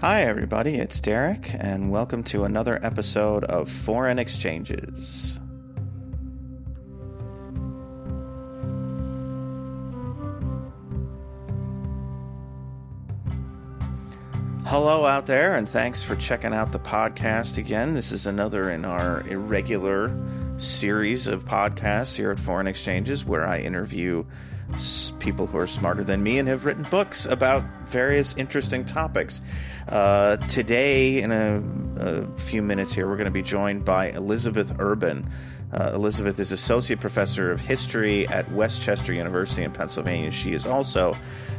Hi, everybody, it's Derek, and welcome to another episode of Foreign Exchanges. Hello out there, and thanks for checking out the podcast again. This is another in our irregular series of podcasts here at Foreign Exchanges where I interview people who are smarter than me and have written books about various interesting topics. Uh, today, in a, a, few minutes here, we're going to be joined by Elizabeth Urban. Uh, Elizabeth is Associate Professor of History at West Chester University in Pennsylvania. She is also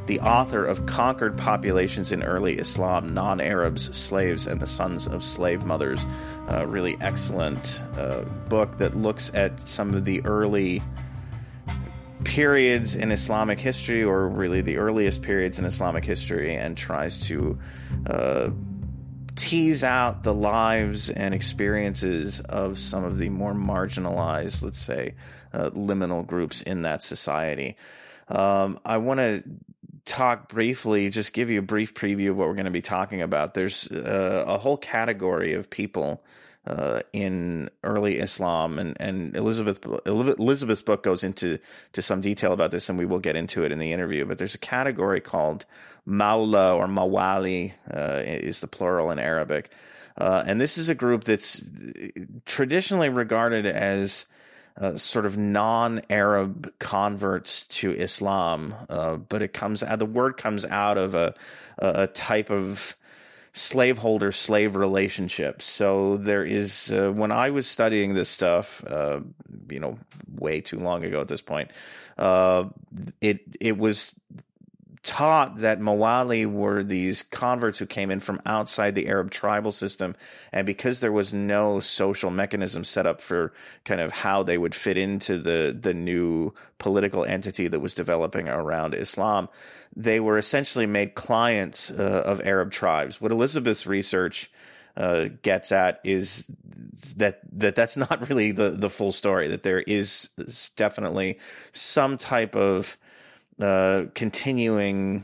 the author of Conquered Populations in Early Islam Non Arabs, Slaves, and the Sons of Slave Mothers. A really excellent uh, book that looks at some of the early periods in Islamic history, or really the earliest periods in Islamic history, and tries to uh, tease out the lives and experiences of some of the more marginalized, let's say, uh, liminal groups in that society. Um, I want to talk briefly, just give you a brief preview of what we're going to be talking about. There's uh, a whole category of people uh, in early Islam, and and Elizabeth Elizabeth's book goes into to some detail about this, and we will get into it in the interview. But there's a category called Maula or Mawali uh, is the plural in Arabic, uh, and this is a group that's traditionally regarded as uh, sort of non-Arab converts to Islam, uh, but it comes the word comes out of a a type of slaveholder slave relationships. So there is, uh, when I was studying this stuff, uh, you know, way too long ago at this point, uh, it it was taught that Mawali were these converts who came in from outside the Arab tribal system. And because there was no social mechanism set up for kind of how they would fit into the, the new political entity that was developing around Islam, they were essentially made clients uh, of Arab tribes. What Elizabeth's research uh, gets at is that that that's not really the the full story. That there is definitely some type of uh, continuing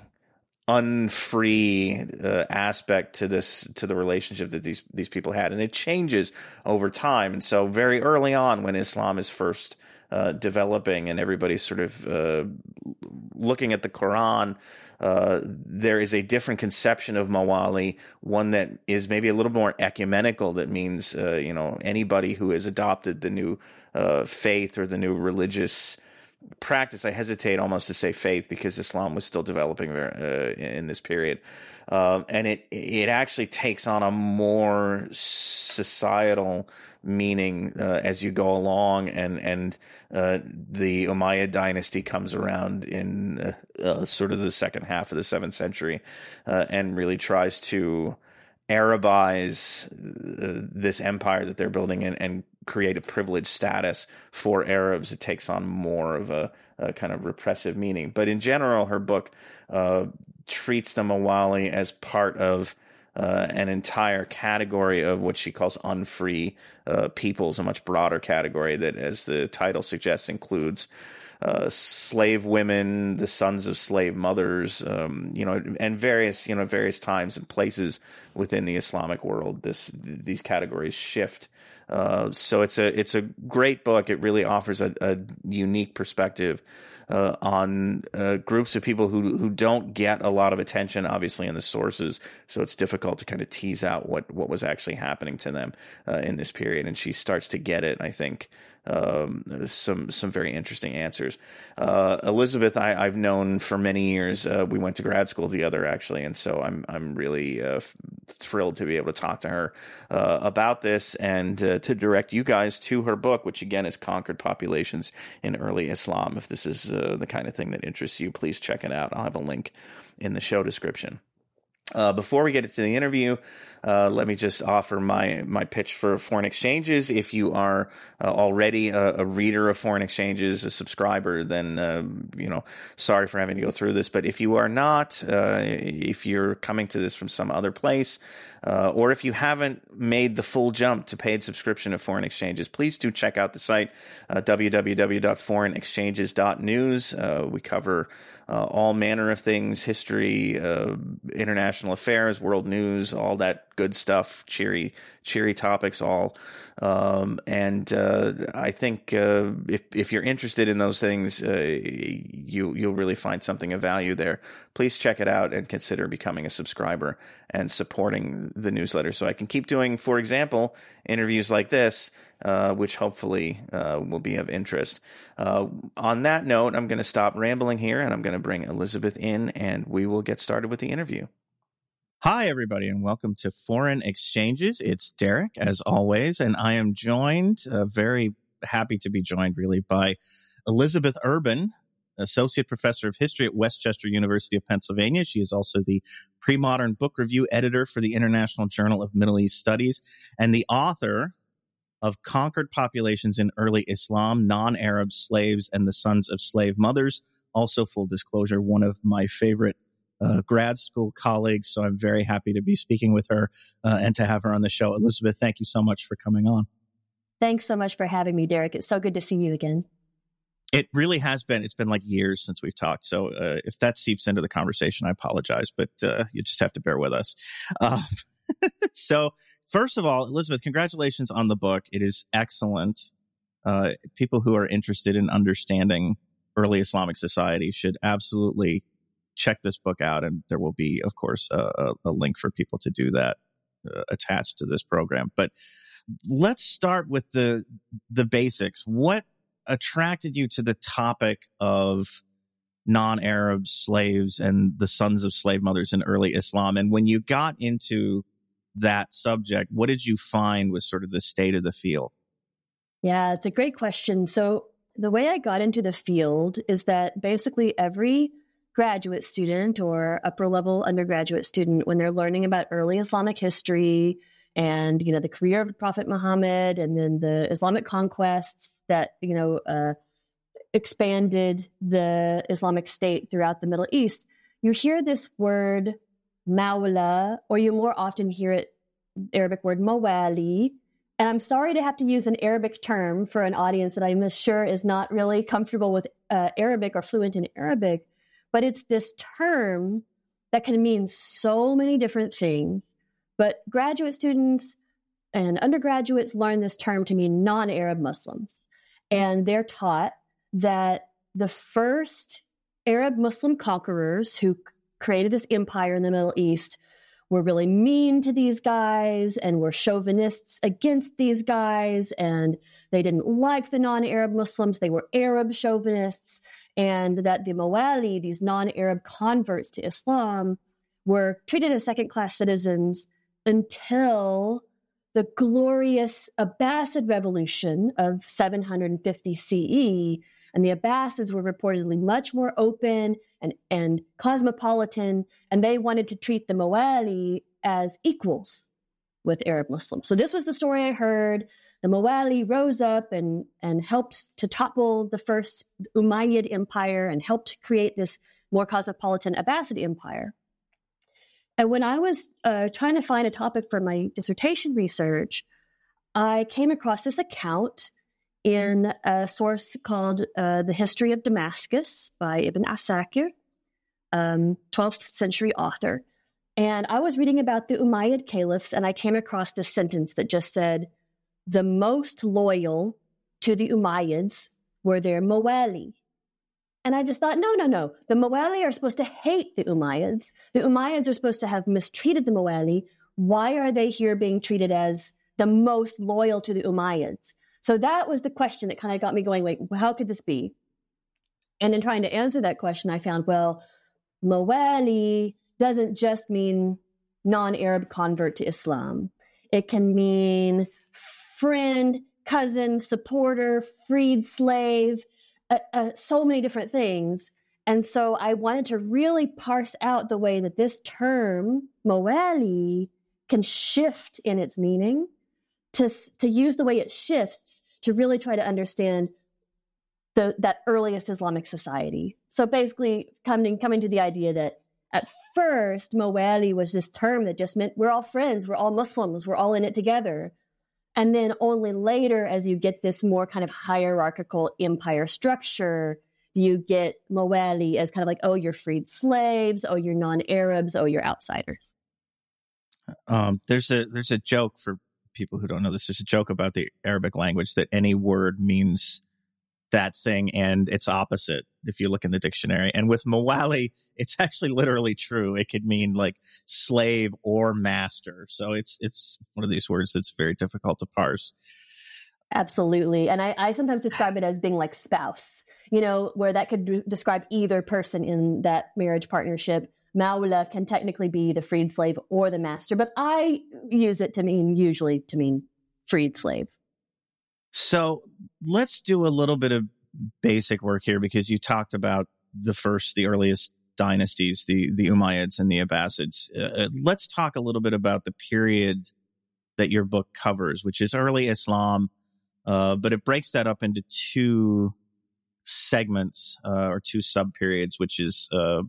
unfree uh, aspect to this to the relationship that these these people had. And it changes over time. And so very early on when islam is first uh, developing and everybody's sort of uh, looking at the quran uh, there is a different conception of mawali one that is maybe a little more ecumenical that means uh, you know anybody who has adopted the new faith or the new religious practice. I hesitate almost to say faith because Islam was still developing uh, in this period, um, and it it actually takes on a more societal meaning uh, as you go along, and and uh, the Umayyad dynasty comes around in uh, uh, sort of the second half of the seventh century, uh, and really tries to. Arabize this empire that they're building and, and create a privileged status for Arabs, it takes on more of a, a kind of repressive meaning. But in general, her book uh, treats the Mawali as part of uh, an entire category of what she calls unfree uh, peoples, a much broader category that, as the title suggests, includes uh, slave women, the sons of slave mothers, um, you know, and various, you know, various times and places within the Islamic world. This these categories shift. Uh, so it's a it's a great book. It really offers a, a unique perspective uh, on uh, groups of people who who don't get a lot of attention, obviously, in the sources. So it's difficult to kind of tease out what what was actually happening to them uh, in this period. And she starts to get it, I think, um, some some very interesting answers. Uh, Elizabeth, I, have known for many years. Uh, we went to grad school together, actually, and so I'm I'm really uh, f- thrilled to be able to talk to her uh, about this and uh, to direct you guys to her book, which again is "Conquered Populations in Early Islam." If this is uh, the kind of thing that interests you, please check it out. I'll have a link in the show description. Uh, before we get into the interview, uh, let me just offer my my pitch for foreign exchanges. If you are uh, already a, a, reader of foreign exchanges, a subscriber, then uh, you know, sorry for having to go through this. But if you are not, uh, if you're coming to this from some other place, uh, or if you haven't made the full jump to paid subscription of foreign exchanges, please do check out the site www.foreignexchanges.news. we cover uh, all manner of things history, uh, international affairs, world news, all that good stuff, cheery, cheery topics, all. Um, and uh, I think uh, if, if you're interested in those things, uh, you, you'll really find something of value there. Please check it out and consider becoming a subscriber and supporting the newsletter so I can keep doing, for example, interviews like this uh, which hopefully uh, will be of interest. Uh, on that note, I'm going to stop rambling here and I'm going to bring Elizabeth in and we will get started with the interview. Hi, everybody, and welcome to Foreign Exchanges. It's Derek, as always, and I am joined, uh, very happy to be joined, really, by Elizabeth Urban, Associate Professor of History at West Chester University of Pennsylvania. She is also the pre modern book review editor for the International Journal of Middle East Studies and the author of conquered populations in early Islam, non Arab slaves, and the sons of slave mothers. Also, full disclosure, one of my favorite uh, grad school colleagues. So I'm very happy to be speaking with her uh, and to have her on the show. Elizabeth, thank you so much for coming on. Thanks so much for having me, Derek. It's so good to see you again. It really has been. It's been like years since we've talked. So uh, if that seeps into the conversation, I apologize, but uh, you just have to bear with us. Um, so first of all, Elizabeth, congratulations on the book. It is excellent. Uh, people who are interested in understanding early Islamic society should absolutely check this book out. And there will be, of course, a, a link for people to do that uh, attached to this program. But let's start with the the basics. What attracted you to the topic of non-Arab slaves and the sons of slave mothers in early Islam? And when you got into that subject, what did you find was sort of the state of the field? Yeah, it's a great question. So, the way I got into the field is that basically every graduate student or upper level undergraduate student, when they're learning about early Islamic history and you know the career of Prophet Muhammad and then the Islamic conquests that you know uh, expanded the Islamic State throughout the Middle East, you hear this word Mawla, or you more often hear it Arabic word mawali. And I'm sorry to have to use an Arabic term for an audience that I'm sure is not really comfortable with uh, Arabic or fluent in Arabic, but it's this term that can mean so many different things. But graduate students and undergraduates learn this term to mean non Arab Muslims. And they're taught that the first Arab Muslim conquerors who created this empire in the Middle East were really mean to these guys and were chauvinists against these guys and they didn't like the non-Arab Muslims. They were Arab chauvinists and that the Mawali, these non-Arab converts to Islam, were treated as second-class citizens until the glorious Abbasid revolution of 750 CE. And the Abbasids were reportedly much more open and, and cosmopolitan, and they wanted to treat the Mawali as equals with Arab Muslims. So this was the story I heard. The Mawali rose up and, and helped to topple the first Umayyad empire and helped create this more cosmopolitan Abbasid empire. And when I was uh, trying to find a topic for my dissertation research, I came across this account in a source called uh, The History of Damascus by Ibn Asakir, um, 12th century author. And I was reading about the Umayyad caliphs, and I came across this sentence that just said, The most loyal to the Umayyads were their Mawali. And I just thought, no, no, no. The Mawali are supposed to hate the Umayyads. The Umayyads are supposed to have mistreated the Mawali. Why are they here being treated as the most loyal to the Umayyads? So that was the question that kind of got me going, wait, how could this be? And in trying to answer that question, I found, well, Mawali doesn't just mean non Arab convert to Islam, it can mean friend, cousin, supporter, freed slave, uh, uh, so many different things. And so I wanted to really parse out the way that this term, Mawali, can shift in its meaning to, to use the way it shifts to really try to understand the, that earliest Islamic society. So basically, coming, coming to the idea that at first, Mawali was this term that just meant we're all friends, we're all Muslims, we're all in it together. And then only later, as you get this more kind of hierarchical empire structure, do you get Mawali as kind of like, oh, you're freed slaves, oh, you're non-Arabs, oh, you're outsiders. Um, there's a there's a joke for people who don't know this. There's a joke about the Arabic language that any word means that thing and its opposite if you look in the dictionary. And with Mawali, it's actually literally true. It could mean like slave or master. So it's it's one of these words that's very difficult to parse. Absolutely. And I, I sometimes describe it as being like spouse, you know, where that could describe either person in that marriage partnership. Maula can technically be the freed slave or the master, but I use it to mean usually to mean freed slave. So let's do a little bit of basic work here because you talked about the first, the earliest dynasties, the the Umayyads and the Abbasids. Uh, uh, let's talk a little bit about the period that your book covers, which is early Islam, uh, but it breaks that up into two segments uh, or two sub periods, which is uh,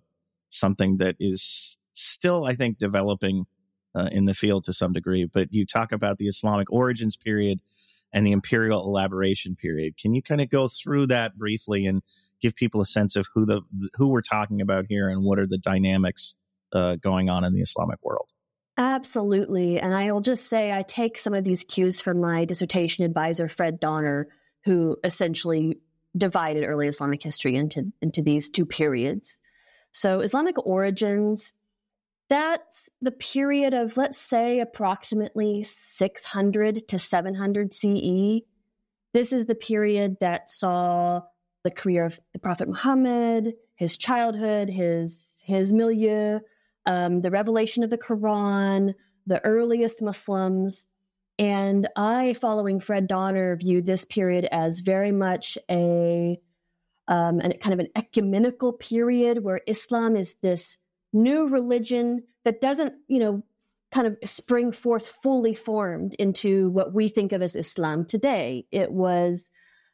something that is still, I think, developing uh, in the field to some degree. But you talk about the Islamic origins period and the imperial elaboration period. Can you kind of go through that briefly and give people a sense of who the who we're talking about here and what are the dynamics uh, going on in the Islamic world? Absolutely, and I will just say I take some of these cues from my dissertation advisor Fred Donner, who essentially divided early Islamic history into into these two periods. So Islamic origins that's the period of, let's say, approximately 600 to 700 CE. This is the period that saw the career of the Prophet Muhammad, his childhood, his, his milieu, um, the revelation of the Quran, the earliest Muslims. And I, following Fred Donner, view this period as very much a, um, an, kind of an ecumenical period where Islam is this new religion that doesn't, you know, kind of spring forth fully formed into what we think of as Islam today. It was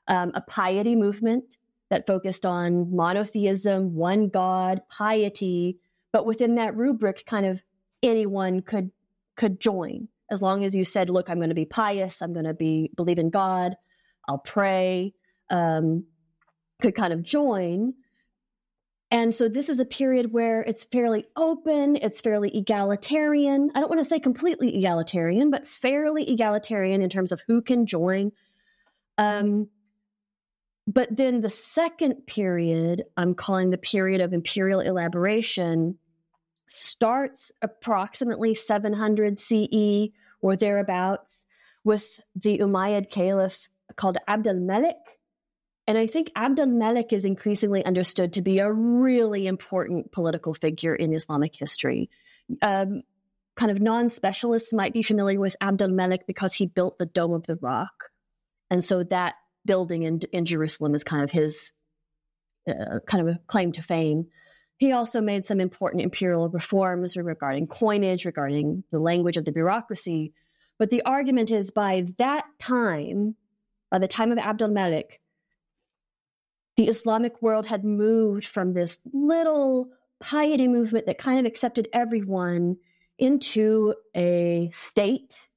um, a piety movement that focused on monotheism, one God, piety, but within that rubric, kind of anyone could could join as long as you said, "Look, I'm going to be pious. I'm going to be believe in God. I'll pray." Um, could kind of join, and so this is a period where it's fairly open, it's fairly egalitarian. I don't want to say completely egalitarian, but fairly egalitarian in terms of who can join. Um, but then the second period, I'm calling the period of imperial elaboration, starts approximately 700 CE or thereabouts with the Umayyad caliph called Abd al Malik and I think Abdul Malik is increasingly understood to be a really important political figure in Islamic history. Um, kind of non specialists might be familiar with Abdul Malik because he built the Dome of the Rock. And so that building in, in Jerusalem is kind of his uh, kind of a claim to fame. He also made some important imperial reforms regarding coinage, regarding the language of the bureaucracy. But the argument is by that time, by the time of Abdul Malik, the Islamic world had moved from this little piety movement that kind of accepted everyone into a state,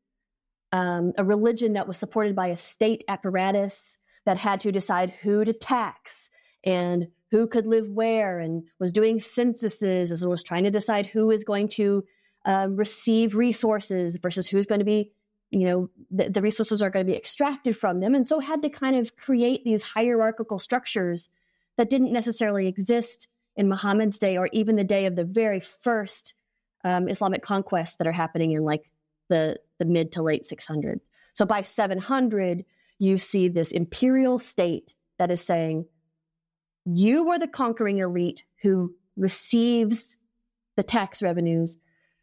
um, a religion that was supported by a state apparatus that had to decide who to tax and who could live where and was doing censuses and was trying to decide who is going to um, receive resources versus who's going to be you know the, the, resources are going to be extracted from them. And so had to kind of create these hierarchical structures that didn't necessarily exist in muhammad's day or even the day of the very first um, islamic conquests that are happening in like the the mid to late 600s so by 700 you see this imperial state that is saying you were the conquering elite who receives the tax revenues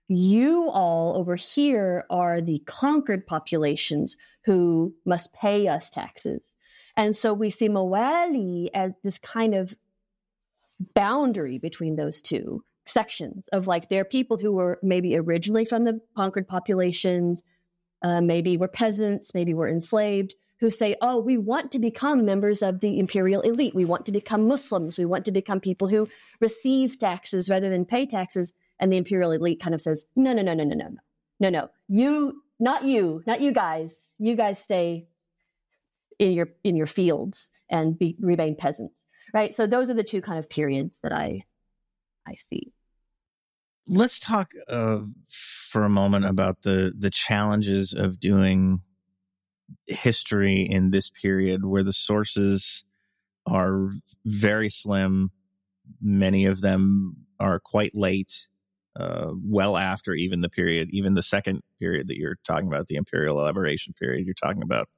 you all over here are the conquered populations who must pay us taxes. And so we see Mawali as this kind of boundary between those two sections of like there are people who were maybe originally from the conquered populations, uh, maybe were peasants, maybe were enslaved, who say, oh, we want to become members of the imperial elite. We want to become Muslims. We want to become people who receive taxes rather than pay taxes. And the imperial elite kind of says, no, no, no, no, no, no, no, no, no. You, not you, not you guys. You guys stay in your in your fields and be, remain peasants. right? So those are the two kind of periods that I I see. Let's talk uh, for a moment about the the challenges of doing history in this period, where the sources are very slim. Many of them are quite late, uh, well after even the period, even the second period that you're talking about, the imperial elaboration period. You're talking about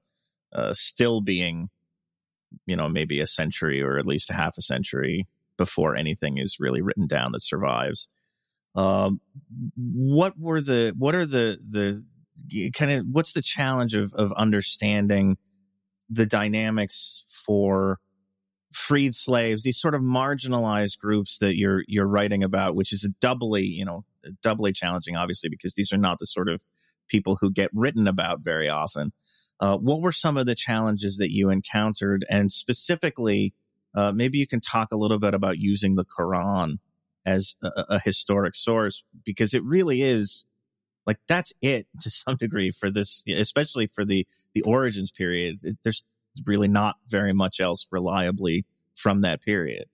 uh, still being, you know, maybe a century or at least a half a century before anything is really written down that survives. Um, what were the what are the the kind of what's the challenge of of understanding the dynamics for freed slaves, these sort of marginalized groups that you're you're writing about, which is a doubly, you know, doubly challenging, obviously, because these are not the sort of people who get written about very often. Uh, what were some of the challenges that you encountered, and specifically, uh, maybe you can talk a little bit about using the Quran as a, a historic source because it really is like that's it to some degree for this, especially for the the origins period. It, there's really not very much else reliably from that period.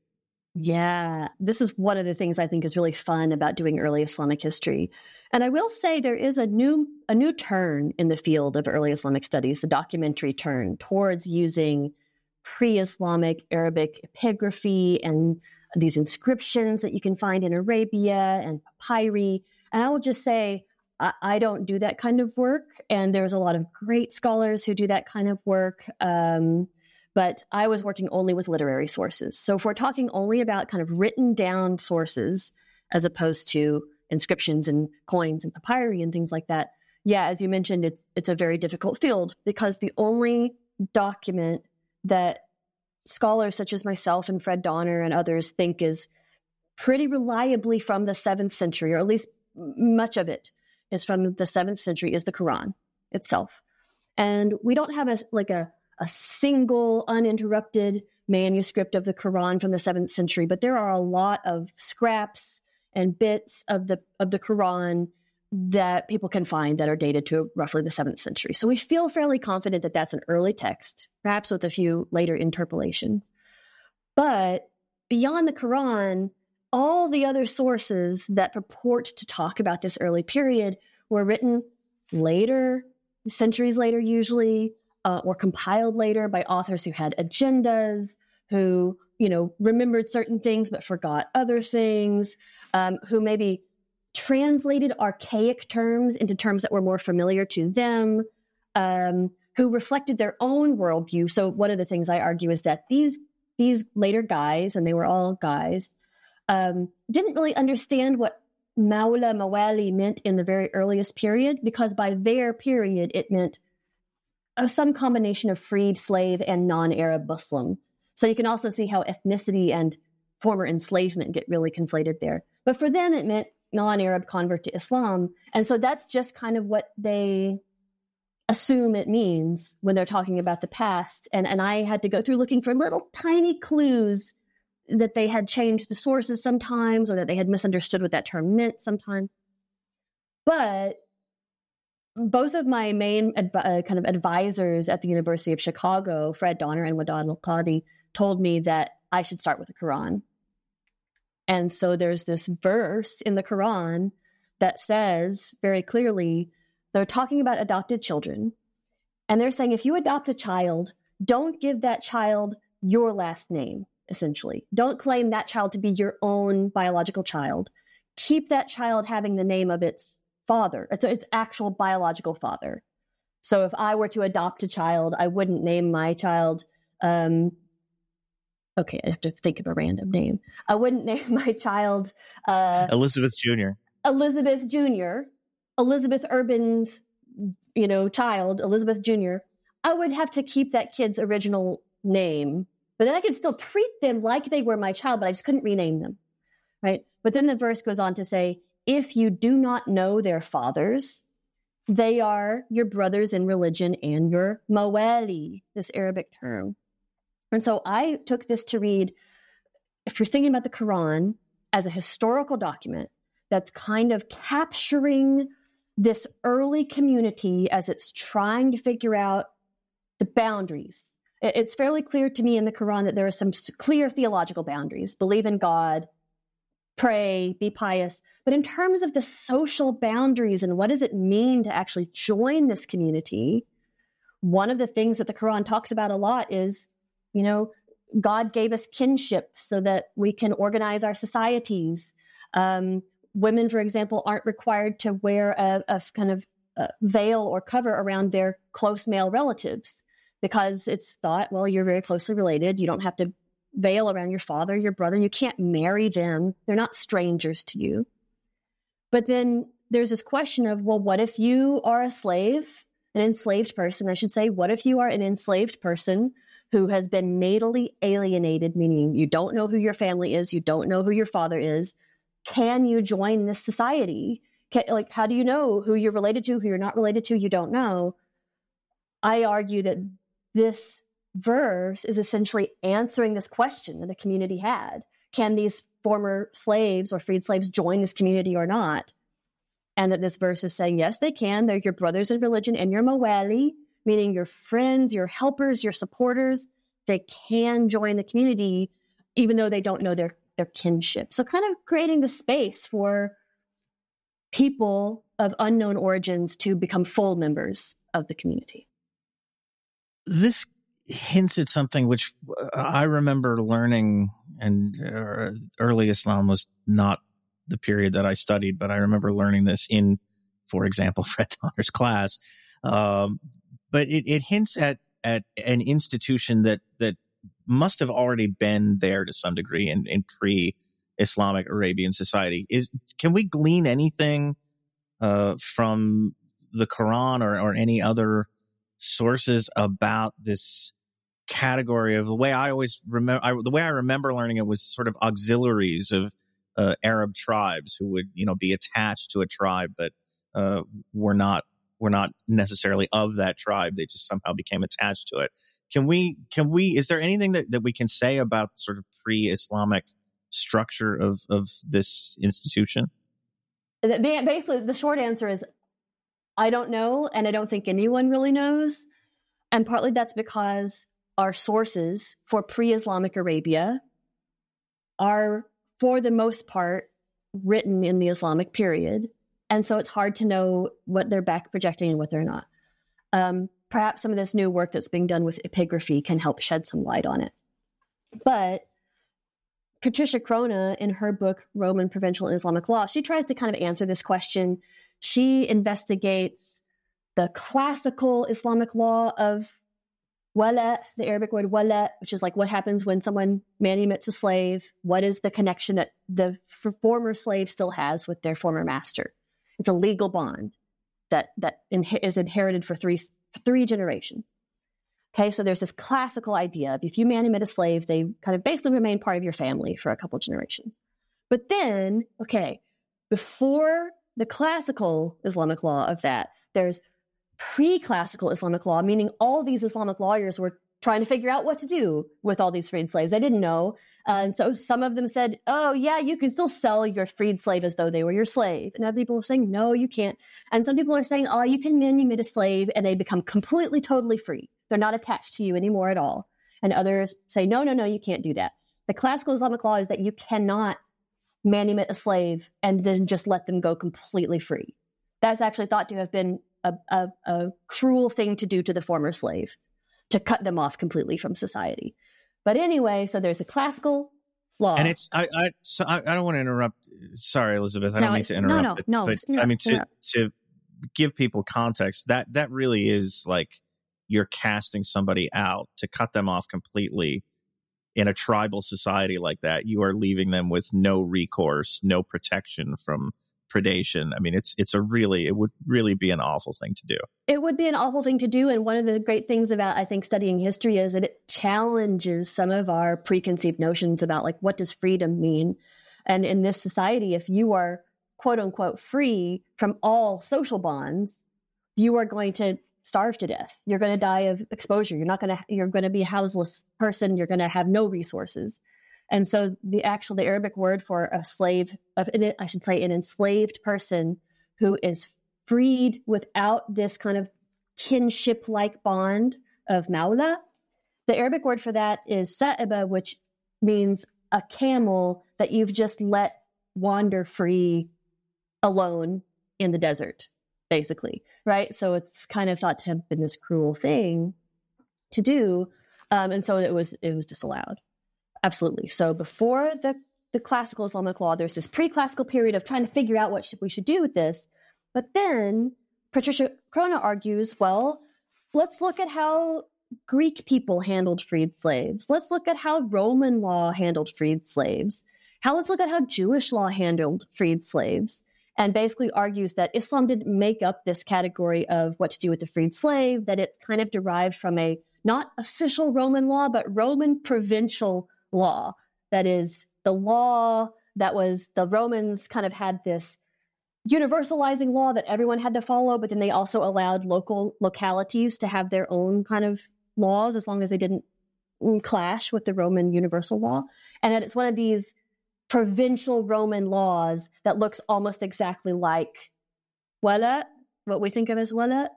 Yeah, this is one of the things I think is really fun about doing early Islamic history. And I will say there is a new a new turn in the field of early Islamic studies, the documentary turn towards using pre-Islamic Arabic epigraphy and these inscriptions that you can find in Arabia and papyri. And I will just say, I, don't do that kind of work. And there's a lot of great scholars who do that kind of work. Um, but I was working only with literary sources. So if we're talking only about kind of written down sources as opposed to inscriptions and coins and papyri and things like that, yeah, as you mentioned, it's it's a very difficult field because the only document that scholars such as myself and Fred Donner and others think is pretty reliably from the seventh century, or at least much of it is from the seventh century, is the Quran itself. And we don't have a like a, a single uninterrupted manuscript of the Quran from the seventh century, but there are a lot of scraps and bits of the of the Quran that people can find that are dated to roughly the seventh century. So we feel fairly confident that that's an early text, perhaps with a few later interpolations. But beyond the Quran, all the other sources that purport to talk about this early period were written later, centuries later, usually, uh, or compiled later by authors who had agendas, who you know remembered certain things but forgot other things, um, who maybe translated archaic terms into terms that were more familiar to them, um, who reflected their own worldview. So one of the things I argue is that these these later guys, and they were all guys, um, didn't really understand what Maula Mawali meant in the very earliest period, because by their period it meant uh, some combination of freed slave and non-Arab Muslim. So you can also see how ethnicity and former enslavement get really conflated there. But for them, it meant non-Arab convert to Islam. And so that's just kind of what they assume it means when they're talking about the past. And, and I had to go through looking for little tiny clues that they had changed the sources sometimes or that they had misunderstood what that term meant sometimes. But both of my main adv- uh, kind of advisors at the University of Chicago, Fred Donner and Wadad Al Qadi, told me that I should start with the Quran and so there's this verse in the Quran that says very clearly they're talking about adopted children. And they're saying if you adopt a child, don't give that child your last name, essentially. Don't claim that child to be your own biological child. Keep that child having the name of its father, its, its actual biological father. So if I were to adopt a child, I wouldn't name my child um, okay, I have to think of a random name. I wouldn't name my child uh, Elizabeth Jr. Elizabeth Jr. Elizabeth Urban's, you know, child, Elizabeth Jr. I would have to keep that kid's original name, but then I could still treat them like they were my child, but I just couldn't rename them, right? But then the verse goes on to say, if you do not know their fathers, they are your brothers in religion and your mawali, this Arabic term. And so I took this to read if you're thinking about the Quran as a historical document that's kind of capturing this early community as it's trying to figure out the boundaries It's fairly clear to me in the Quran that there are some clear theological boundaries believe in God, pray, be pious. But in terms of the social boundaries and what does it mean to actually join this community, one of the things that the Quran talks about a lot is, you know, God gave us kinship so that we can organize our societies. Um, women, for example, aren't required to wear a, a kind of a veil or cover around their close male relatives because it's thought, well, you're very closely related. You don't have to veil around your father, your brother. You can't marry them. They're not strangers to you. But then there's this question of, well, what if you are a slave, an enslaved person? I should say, what if you are an enslaved person who has been natally alienated, meaning you don't know who your family is, you don't know who your father is? Can you join this society? Can, like, how do you know who you're related to, who you're not related to? You don't know. I argue that this verse is essentially answering this question that the community had. Can these former slaves or freed slaves join this community or not? And that this verse is saying yes they can. They're your brothers in religion and your mawali meaning your friends your helpers your supporters. They can join the community even though they don't know their their kinship. So kind of creating the space for people of unknown origins to become full members of the community this hints at something which uh, I remember learning, and uh, early Islam was not the period that I studied, but I remember learning this in, for example, Fred Donner's class. Um, but it, it hints at at an institution that that must have already been there to some degree in, in pre Islamic Arabian society. Is can we glean anything uh, from the Quran or, or any other sources about this category of the way I always remember, the way I remember learning it was sort of auxiliaries of uh, Arab tribes who would, you know, be attached to a tribe, but uh, were not were not necessarily of that tribe. They just somehow became attached to it. Can we? Can we? Is there anything that, that we can say about sort of pre-Islamic structure of of this institution? Basically, the short answer is I don't know, and I don't think anyone really knows. And partly that's because our sources for pre Islamic Arabia are, for the most part, written in the Islamic period. And so it's hard to know what they're back projecting and what they're not. Um, perhaps some of this new work that's being done with epigraphy can help shed some light on it. But Patricia Crone, in her book, Roman Provincial and Islamic Law, she tries to kind of answer this question she investigates the classical Islamic law of wala, the Arabic word wala, which is like what happens when someone manumits a slave. What is the connection that the former slave still has with their former master? It's a legal bond that that is inherited for three three generations. Okay, so there's this classical idea of if you manumit a slave, they kind of basically remain part of your family for a couple generations. But then, okay, before the classical Islamic law of that. There's pre classical Islamic law, meaning all these Islamic lawyers were trying to figure out what to do with all these freed slaves. They didn't know. Uh, and so some of them said, oh, yeah, you can still sell your freed slave as though they were your slave. And other people are saying, no, you can't. And some people are saying, oh, you can manumit a slave and they become completely, totally free. They're not attached to you anymore at all. And others say, no, no, no, you can't do that. The classical Islamic law is that you cannot manumit a slave and then just let them go completely free. That's actually thought to have been a, a, a cruel thing to do to the former slave, to cut them off completely from society. But anyway, so there's a classical law, and it's I I so I, I don't want to interrupt. Sorry, Elizabeth, I no, don't mean to interrupt. No, no, but, no. But, I mean to to give people context. That that really is like you're casting somebody out to cut them off completely in a tribal society like that, you are leaving them with no recourse, no protection from predation. I mean, it's it's a really it would really be an awful thing to do. It would be an awful thing to do, and one of the great things about I think studying history is that it challenges some of our preconceived notions about like what does freedom mean, and in this society, if you are quote unquote free from all social bonds, you are going to starve to death. You're going to die of exposure. You're not going to, you're going to be a houseless person. You're going to have no resources. And so the actual, the Arabic word for a slave, of, I should say, an enslaved person who is freed without this kind of kinship like bond of maula The Arabic word for that is sa'iba, which means a camel that you've just let wander free alone in the desert, basically, right? So it's kind of thought to have been this cruel thing to do, um, and so it was it was disallowed. Absolutely. So before the the classical Islamic law, there's this pre-classical period of trying to figure out what should, we should do with this, but then Patricia Crone argues, well, let's look at how Greek people handled freed slaves. Let's look at how Roman law handled freed slaves. How let's look at how Jewish law handled freed slaves. And basically argues that Islam didn't make up this category of what to do with the freed slave, that it's kind of derived from a not official Roman law, but Roman provincial law. That is the law that was the Romans kind of had this universalizing law that everyone had to follow, but then they also allowed local localities to have their own kind of laws as long as they didn't clash with the Roman universal law. And that it's one of these provincial Roman laws that looks almost exactly like wala, what we think of as wala.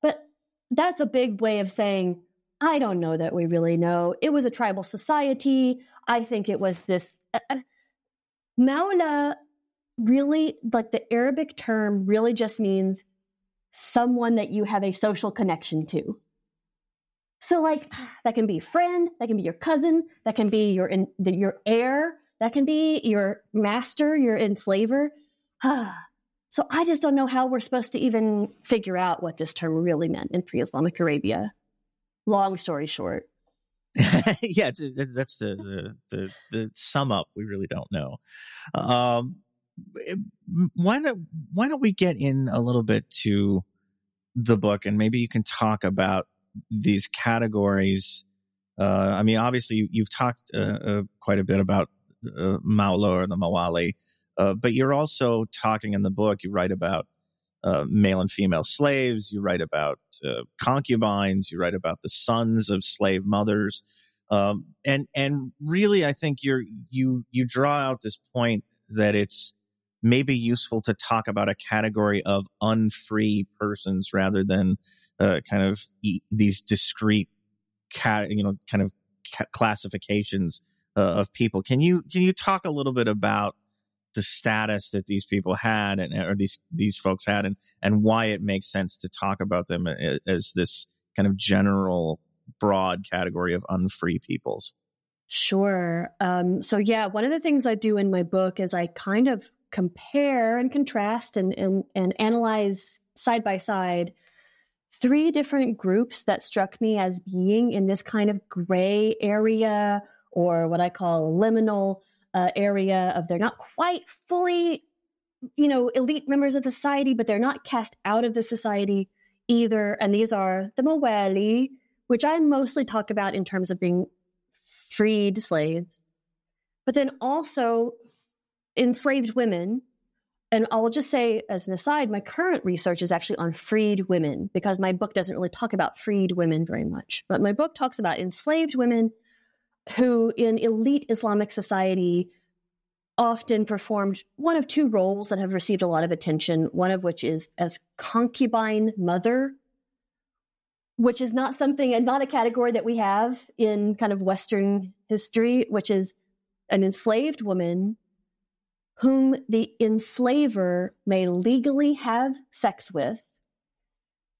But that's a big way of saying, I don't know that we really know. It was a tribal society. I think it was this. Uh, uh Maula really, like the Arabic term, really just means someone that you have a social connection to. So like that can be friend, that can be your cousin, that can be your in, your heir, that can be your master, your enslaver. so I just don't know how we're supposed to even figure out what this term really meant in pre-Islamic Arabia. Long story short. yeah, that's the, the, the the sum up. We really don't know. Um, why don't why don't we get in a little bit to the book and maybe you can talk about these categories. Uh, I mean, obviously, you've talked uh, uh, quite a bit about uh, Maula or the Mawali, uh, but you're also talking in the book. You write about uh, male and female slaves. You write about uh, concubines. You write about the sons of slave mothers. Um, and and really, I think you're you you draw out this point that it's maybe useful to talk about a category of unfree persons rather than uh, kind of e- these discrete cat you know kind of ca- classifications uh, of people can you can you talk a little bit about the status that these people had and or these these folks had and and why it makes sense to talk about them as this kind of general broad category of unfree peoples Sure. Um, so, yeah, one of the things I do in my book is I kind of compare and contrast and, and, and analyze side by side three different groups that struck me as being in this kind of gray area or what I call a liminal uh, area of they're not quite fully, you know, elite members of the society, but they're not cast out of the society either. And these are the Mawali, which I mostly talk about in terms of being freed slaves, but then also enslaved women and I'll just say, as an aside, my current research is actually on freed women because my book doesn't really talk about freed women very much. But my book talks about enslaved women who, in elite Islamic society, often performed one of two roles that have received a lot of attention, one of which is as concubine mother, which is not something and not a category that we have in kind of Western history, which is an enslaved woman whom the enslaver may legally have sex with,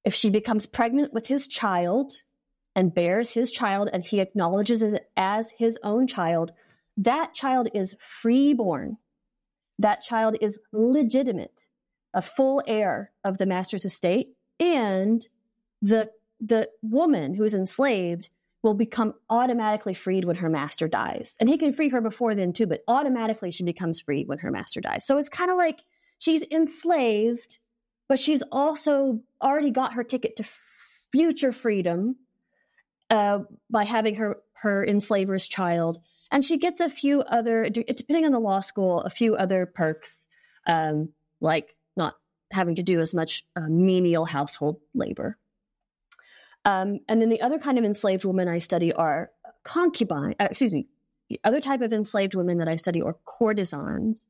if she becomes pregnant with his child and bears his child and he acknowledges it as his own child, that child is freeborn. That child is legitimate, a full heir of the master's estate, and the the woman who is enslaved will become automatically freed when her master dies. And he can free her before then too, but automatically she becomes free when her master dies. So it's kind of like she's enslaved, but she's also already got her ticket to future freedom uh, by having her her enslaver's child. And she gets a few other, depending on the law school, a few other perks, um, like not having to do as much uh, menial household labor. Um, and then the other kind of enslaved women I study are concubine, uh, excuse me, the other type of enslaved women that I study are courtesans.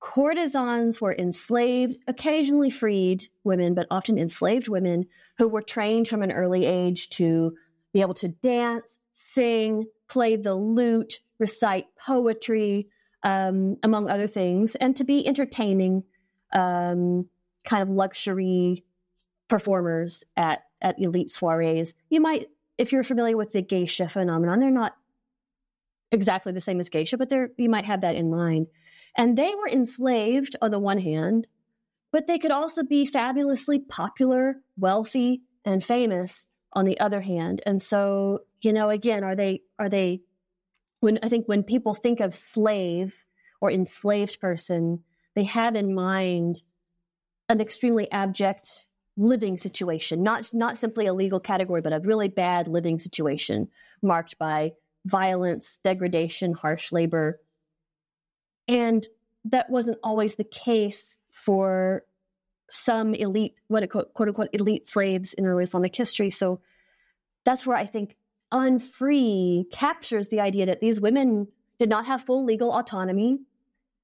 Courtesans were enslaved, occasionally freed women, but often enslaved women who were trained from an early age to be able to dance, sing, play the lute, recite poetry, um, among other things, and to be entertaining, um, kind of luxury performers at at elite soirees. You might, if you're familiar with the geisha phenomenon, they're not exactly the same as geisha, but they're you might have that in mind. And they were enslaved on the one hand, but they could also be fabulously popular, wealthy, and famous on the other hand. And so, you know, again, are they are they when I think when people think of slave or enslaved person, they have in mind an extremely abject living situation, not not simply a legal category, but a really bad living situation marked by violence, degradation, harsh labor. And that wasn't always the case for some elite, what it quote, quote unquote elite slaves in early Islamic history. So that's where I think unfree captures the idea that these women did not have full legal autonomy.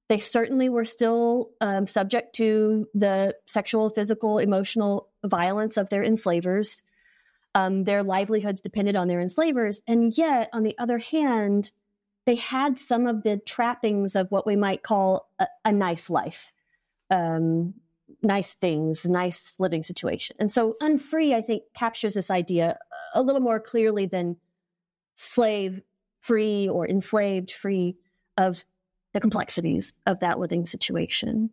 They certainly were still um, subject to the sexual, physical, emotional violence of their enslavers. Um, their livelihoods depended on their enslavers. And yet, on the other hand, they had some of the trappings of what we might call a, a nice life, um, nice things, nice living situation. And so, unfree, I think, captures this idea a little more clearly than slave free or enslaved free of the complexities of that living situation.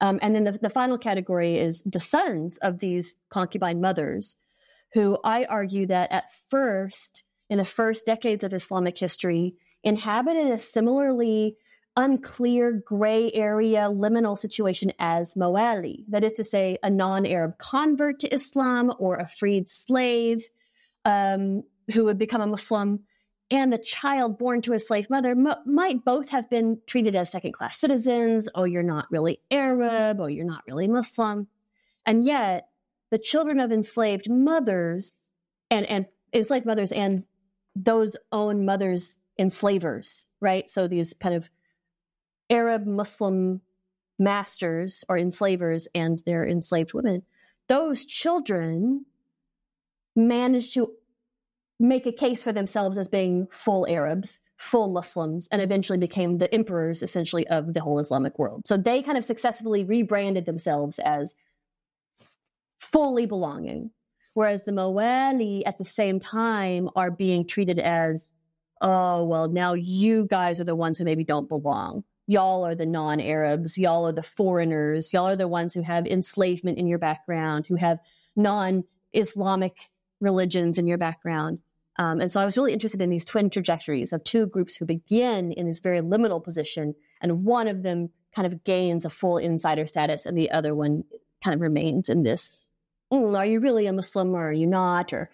Um, and then the, the final category is the sons of these concubine mothers, who I argue that at first, in the first decades of Islamic history, inhabited a similarly unclear gray area liminal situation as Mawali, that is to say, a non Arab convert to Islam or a freed slave um, who would become a Muslim and the child born to a slave mother m- might both have been treated as second class citizens. Oh, you're not really Arab. Oh, you're not really Muslim. And yet, the children of enslaved mothers and, and enslaved mothers and those own mothers enslavers, right? So these kind of Arab Muslim masters or enslavers and their enslaved women, those children managed to make a case for themselves as being full Arabs, full Muslims, and eventually became the emperors essentially of the whole Islamic world. So they kind of successfully rebranded themselves as fully belonging. Whereas the Mawali at the same time are being treated as, oh, well, now you guys are the ones who maybe don't belong. Y'all are the non Arabs. Y'all are the foreigners. Y'all are the ones who have enslavement in your background, who have non Islamic religions in your background. Um, and so I was really interested in these twin trajectories of two groups who begin in this very liminal position, and one of them kind of gains a full insider status, and the other one kind of remains in this mm, are you really a Muslim or are you not? Or,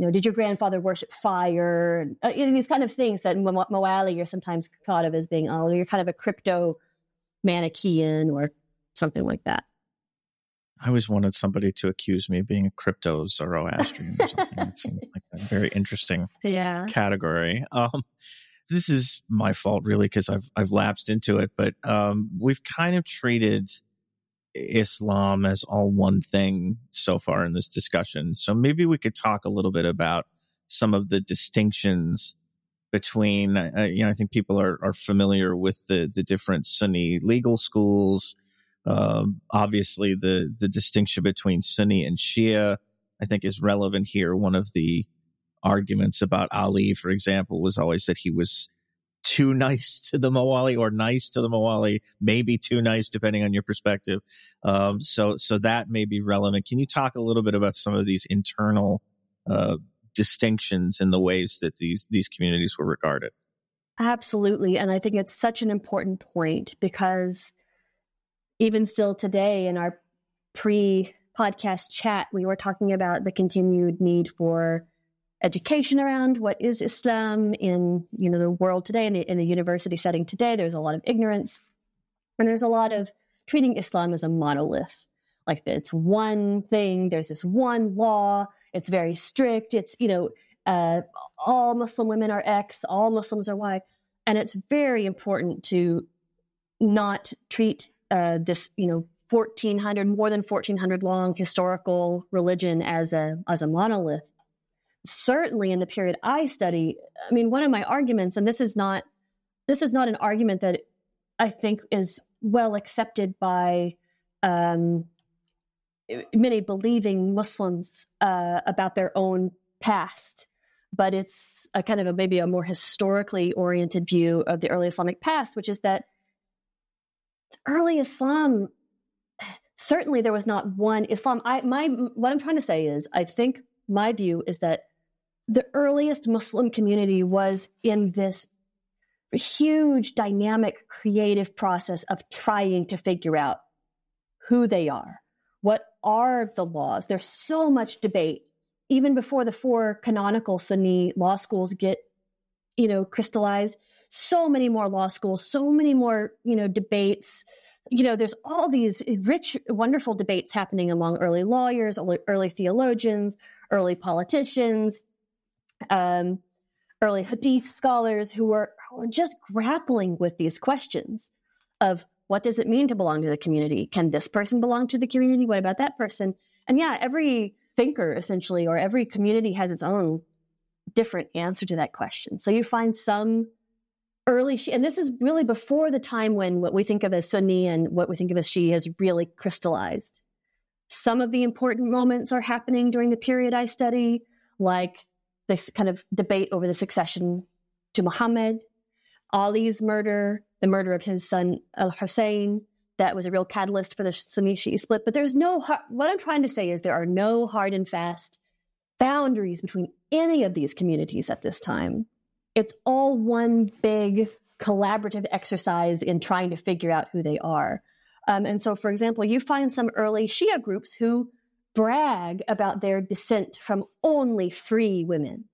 you know, did your grandfather worship fire? Uh, you know, these kind of things that Mo- Mawali are sometimes thought of as being, oh, you're kind of a crypto Manichaean or something like that. I always wanted somebody to accuse me of being a crypto Zoroastrian or something. that seemed like a very interesting yeah. category. Um, this is my fault, really, because I've I've lapsed into it. But um, we've kind of treated Islam as all one thing so far in this discussion. So maybe we could talk a little bit about some of the distinctions between. Uh, you know, I think people are are familiar with the the different Sunni legal schools um, obviously, the the distinction between Sunni and Shia, I think, is relevant here. One of the arguments about Ali, for example, was always that he was too nice to the Mawali or nice to the Mawali, maybe too nice depending on your perspective. Um, so, so that may be relevant. Can you talk a little bit about some of these internal uh, distinctions in the ways that these these communities were regarded? Absolutely, and I think it's such an important point because even still today in our pre podcast chat, we were talking about the continued need for education around what is Islam in you know the world today in the, in the university setting today. There's a lot of ignorance, and there's a lot of treating Islam as a monolith, like it's one thing. There's this one law. It's very strict. It's you know uh, all Muslim women are X, all Muslims are Y, and it's very important to not treat uh, this, you know, 1400, more than 1400 long historical religion as a, as a monolith. Certainly in the period I study, I mean, one of my arguments, and this is not this is not an argument that I think is well accepted by um, many believing Muslims uh, about their own past, but it's a kind of a maybe a more historically oriented view of the early Islamic past, which is that early Islam certainly there was not one Islam. I my what I'm trying to say is I think my view is that the earliest Muslim community was in this huge, dynamic, creative process of trying to figure out who they are. What are the laws? There's so much debate. Even before the four canonical Sunni law schools get, you know, crystallized, so many more law schools, so many more, you know, debates. You know, there's all these rich, wonderful debates happening among early lawyers, early theologians, early politicians, um, early Hadith scholars who were, who were just grappling with these questions of what does it mean to belong to the community? Can this person belong to the community? What about that person? And yeah, every thinker essentially, or every community has its own different answer to that question. So you find some early Shia, and this is really before the time when what we think of as Sunni and what we think of as Shia has really crystallized. Some of the important moments are happening during the period I study, like this kind of debate over the succession to Muhammad, Ali's murder, the murder of his son Al Hussein. That was a real catalyst for the Sunni Shia split. But there's no, what I'm trying to say is there are no hard and fast boundaries between any of these communities at this time. It's all one big collaborative exercise in trying to figure out who they are. Um, and so, for example, you find some early Shia groups who brag about their descent from only free women.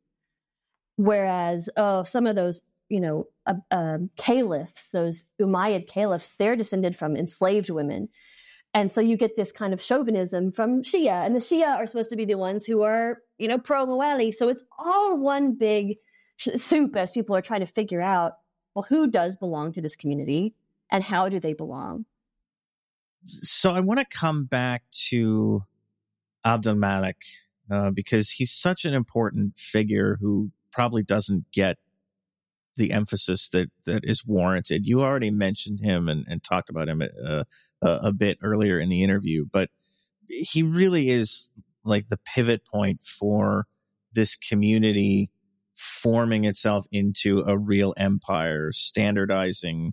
Whereas, oh, some of those, you know, uh, um, caliphs, those Umayyad caliphs, they're descended from enslaved women. And so you get this kind of chauvinism from Shia, and the Shia are supposed to be the ones who are, you know, pro Mawali. So it's all one big soup as people are trying to figure out, well, who does belong to this community and how do they belong? So I want to come back to Abdul Malik uh, because he's such an important figure who probably doesn't get the emphasis that that is warranted. You already mentioned him and, and talked about him uh, a, bit earlier in the interview, but he really is like the pivot point for this community forming itself into a real empire, standardizing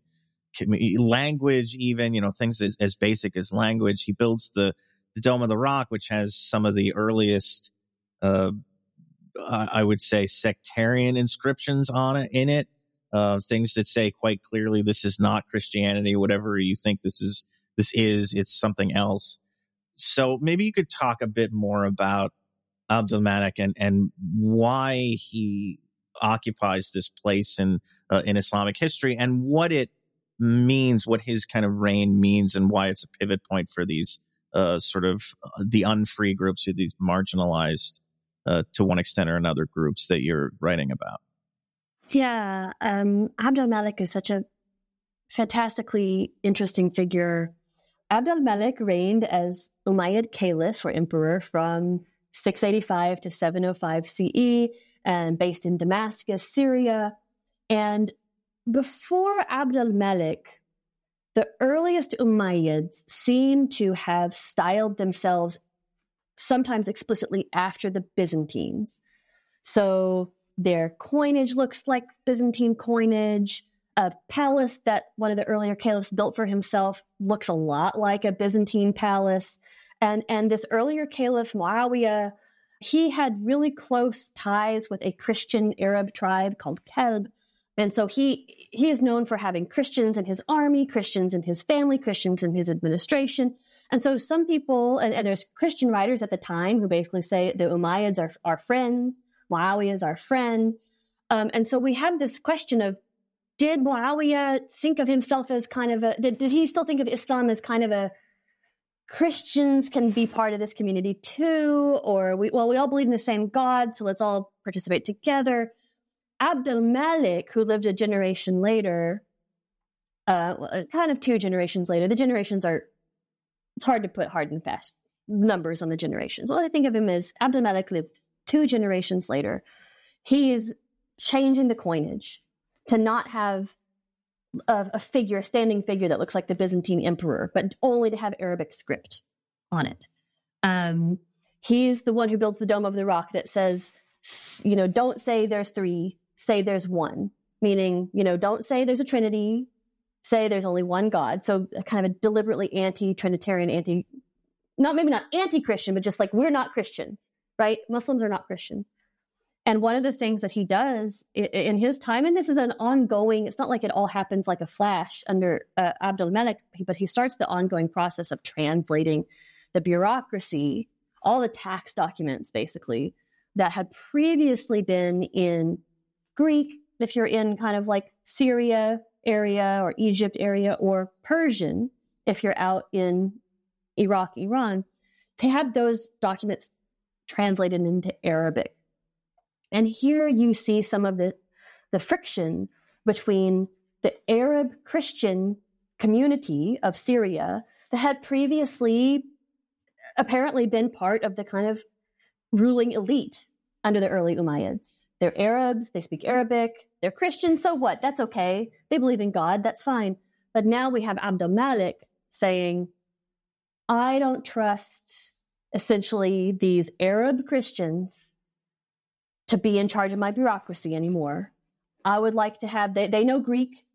language, even you know things as, as basic as language. He builds the the Dome of the Rock, which has some of the earliest, uh, I would say, sectarian inscriptions on it in it. Uh, things that say quite clearly this is not Christianity. Whatever you think this is, this is it's something else. So maybe you could talk a bit more about Abdul Malik and and why he occupies this place in uh, in Islamic history and what it means, what his kind of reign means, and why it's a pivot point for these uh, sort of uh, the unfree groups or these marginalized uh, to one extent or another groups that you're writing about. Yeah, um, Abdul Malik is such a fantastically interesting figure. Abdul Malik reigned as Umayyad Caliph or emperor from 685 to 705 CE and based in Damascus, Syria. And before Abdul Malik, the earliest Umayyads seem to have styled themselves sometimes explicitly after the Byzantines. So their coinage looks like Byzantine coinage. A palace that one of the earlier caliphs built for himself looks a lot like a Byzantine palace. And, and this earlier caliph, Muawiyah, he had really close ties with a Christian Arab tribe called Kalb, and so he he is known for having Christians in his army, Christians in his family, Christians in his administration. And so some people, and, and there's Christian writers at the time who basically say the Umayyads are our friends, Muawiyah is our friend. Um, and so we have this question of did Muawiyah think of himself as kind of a, did, did he still think of Islam as kind of a, Christians can be part of this community too, or we, well, we all believe in the same God, so let's all participate together. Abdul Malik, who lived a generation later, uh, uh, kind of two generations later, the generations are, it's hard to put hard and fast numbers on the generations. Well, I think of him as Abdul Malik lived two generations later, He is changing the coinage to not have a, a figure, a standing figure that looks like the Byzantine emperor, but only to have Arabic script on it. Um, he's the one who builds the Dome of the Rock that says, you know, don't say there's three, say there's one. Meaning, you know, don't say there's a Trinity, say there's only one God. So, kind of a deliberately anti Trinitarian, anti, not maybe not anti Christian, but just like we're not Christians, right? Muslims are not Christians. And one of the things that he does in his time, and this is an ongoing, it's not like it all happens like a flash under uh, Abdul Malik, but he starts the ongoing process of translating the bureaucracy, all the tax documents basically that had previously been in Greek, if you're in kind of like Syria area or Egypt area, or Persian, if you're out in Iraq, Iran, to have those documents translated into Arabic and here you see some of the, the friction between the Arab Christian community of Syria that had previously apparently been part of the kind of ruling elite under the early Umayyads. They're Arabs, they speak Arabic, they're Christian, so what? That's okay. They believe in God, that's fine. But now we have Abdul Malik saying, I don't trust essentially these Arab Christians to be in charge of my bureaucracy anymore. I would like to have, they, they know Greek.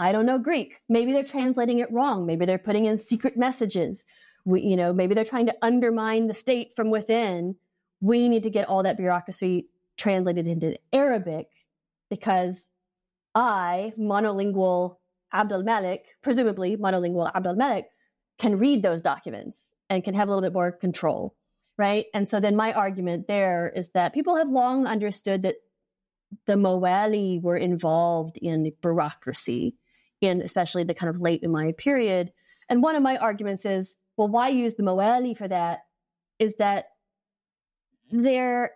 I don't know Greek. Maybe they're translating it wrong. Maybe they're putting in secret messages. We, you know, maybe they're trying to undermine the state from within. We need to get all that bureaucracy translated into Arabic because I, monolingual Abdul Malik, presumably monolingual Abdul Malik, can read those documents and can have a little bit more control right? And so then my argument there is that people have long understood that the Mawali were involved in bureaucracy, in especially the kind of late Umayyad period. And one of my arguments is, well, why use the Mawali for that? Is that they're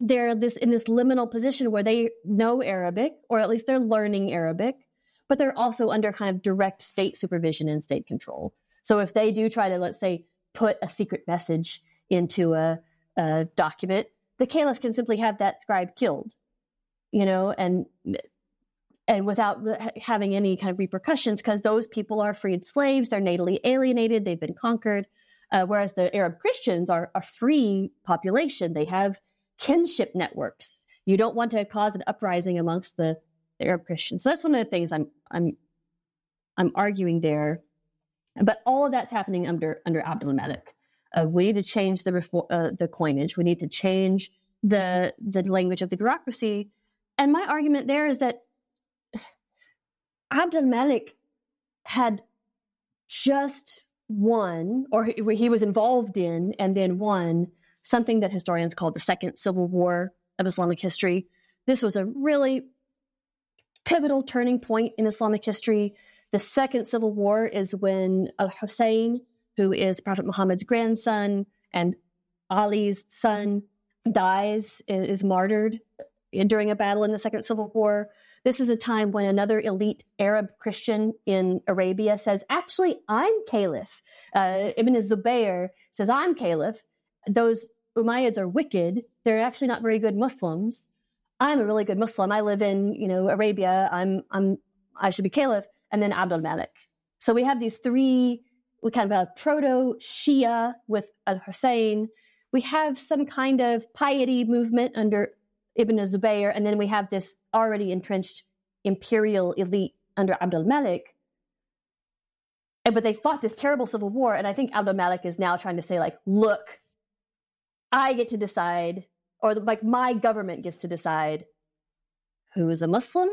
they're this in this liminal position where they know Arabic, or at least they're learning Arabic, but they're also under kind of direct state supervision and state control. So if they do try to, let's say, put a secret message into a, a document, the caliph can simply have that scribe killed, you know, and and without having any kind of repercussions, because those people are freed slaves, they're natally alienated, they've been conquered. Uh, whereas the Arab Christians are a free population, they have kinship networks. You don't want to cause an uprising amongst the, the Arab Christians. So that's one of the things I'm I'm I'm arguing there. But all of that's happening under under Abdul Malik. Uh, we need to change the uh, the coinage. We need to change the the language of the bureaucracy. And my argument there is that Abdul Malik had just won, or he was involved in, and then won something that historians call the Second Civil War of Islamic history. This was a really pivotal turning point in Islamic history. The Second Civil War is when Hussein who is Prophet Muhammad's grandson and Ali's son, dies, is martyred during a battle in the Second Civil War. This is a time when another elite Arab Christian in Arabia says, Actually, I'm caliph. Uh, Ibn Zubayr says, I'm caliph. Those Umayyads are wicked. They're actually not very good Muslims. I'm a really good Muslim. I live in, you know, Arabia. I'm, I'm, I should be caliph. And then Abdul Malik. So we have these three we kind of a proto Shia with Al Hussein. We have some kind of piety movement under Ibn Zubayr, and then we have this already entrenched imperial elite under Abdul Malik. And, but they fought this terrible civil war, and I think Abdul Malik is now trying to say, like, look, I get to decide, or like my government gets to decide who is a Muslim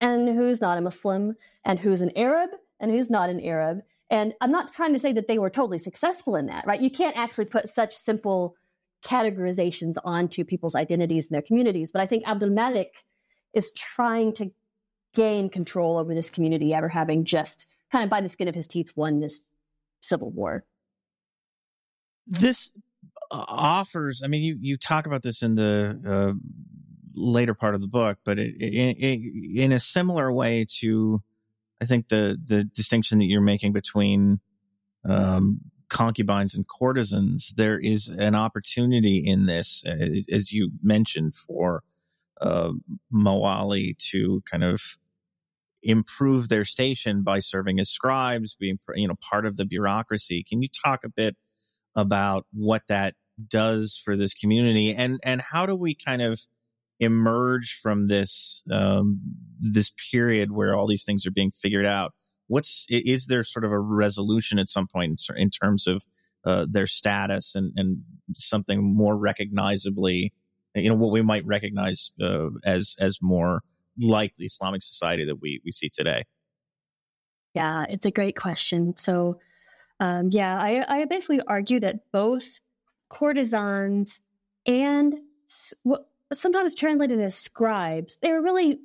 and who's not a Muslim, and who's an Arab and who's not an Arab. And I'm not trying to say that they were totally successful in that, right? You can't actually put such simple categorizations onto people's identities and their communities. But I think Abdul Malik is trying to gain control over this community ever having just kind of by the skin of his teeth won this civil war. This offers, I mean, you, you talk about this in the uh, later part of the book, but it, it, it, in a similar way to I think the the distinction that you're making between um, concubines and courtesans, there is an opportunity in this, as you mentioned, for uh, Mawali to kind of improve their station by serving as scribes, being you know part of the bureaucracy. Can you talk a bit about what that does for this community, and and how do we kind of emerge from this um, this period where all these things are being figured out? What's is there sort of a resolution at some point in, terms of uh, their status and and something more recognizably, you know, what we might recognize uh, as as more like the Islamic society that we we see today? Yeah, it's a great question. So, um, yeah, I, I basically argue that both courtesans and what sometimes translated as scribes, they were really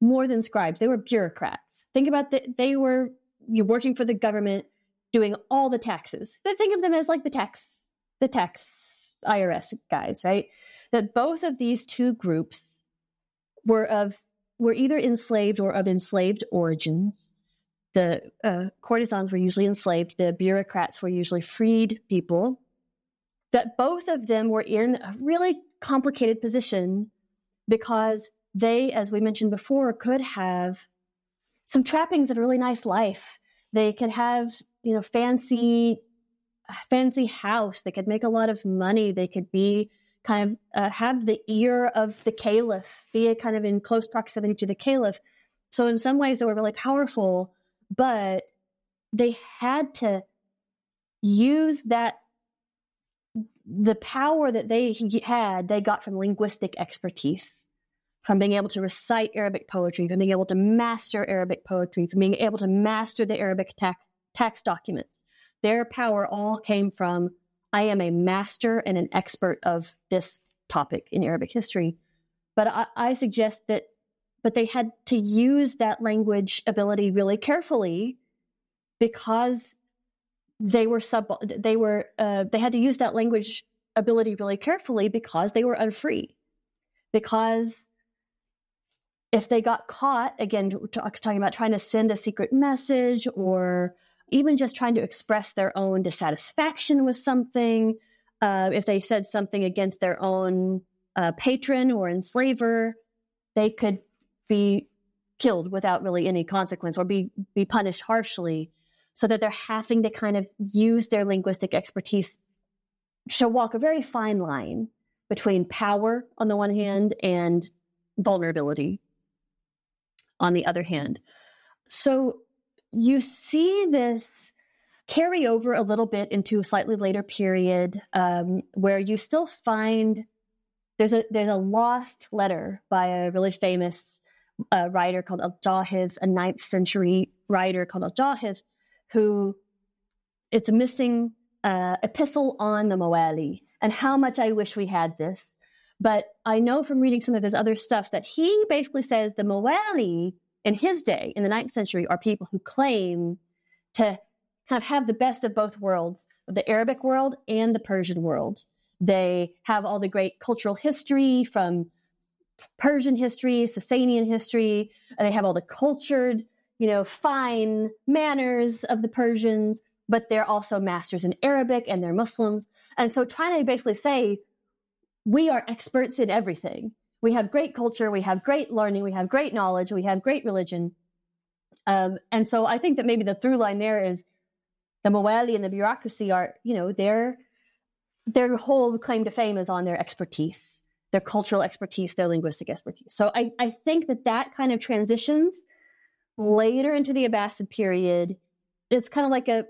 more than scribes. They were bureaucrats. Think about that. They were you're working for the government, doing all the taxes. But think of them as like the tax, the tax IRS guys, right? That both of these two groups were of were either enslaved or of enslaved origins. The uh, courtesans were usually enslaved. The bureaucrats were usually freed people. That both of them were in a really complicated position because they, as we mentioned before, could have some trappings of a really nice life. They could have, you know, fancy, fancy house. They could make a lot of money. They could be kind of uh, have the ear of the caliph, be kind of in close proximity to the caliph. So in some ways they were really powerful, but they had to use that the power that they had they got from linguistic expertise from being able to recite arabic poetry from being able to master arabic poetry from being able to master the arabic ta- tax documents their power all came from I am a master and an expert of this topic in Arabic history. But I, I suggest that, but they had to use that language ability really carefully because they were sub, they were, uh, they had to use that language ability really carefully because they were unfree. Because if they got caught, again, talking about trying to send a secret message or even just trying to express their own dissatisfaction with something, uh, if they said something against their own uh, patron or enslaver, they could be killed without really any consequence or be be punished harshly. So that they're having to kind of use their linguistic expertise to walk a very fine line between power on the one hand and vulnerability on the other hand. So you see this carry over a little bit into a slightly later period um, where you still find there's a there's a lost letter by a really famous uh, writer called Al-Jahiz, a ninth century writer called Al-Jahiz, who it's a missing uh, epistle on the Mawali. And how much I wish we had this. But I know from reading some of his other stuff that he basically says the Mawali in his day, in the ninth century, are people who claim to kind of have the best of both worlds, the Arabic world and the Persian world. They have all the great cultural history from Persian history, Sasanian history. They have all the cultured, you know, fine manners of the Persians, but they're also masters in Arabic and they're Muslims. And so trying to basically say, we are experts in everything we have great culture, we have great learning, we have great knowledge, we have great religion. Um, and so I think that maybe the through line there is the Mawali and the bureaucracy are, you know, their their whole claim to fame is on their expertise, their cultural expertise, their linguistic expertise. So I, I think that that kind of transitions later into the Abbasid period. It's kind of like a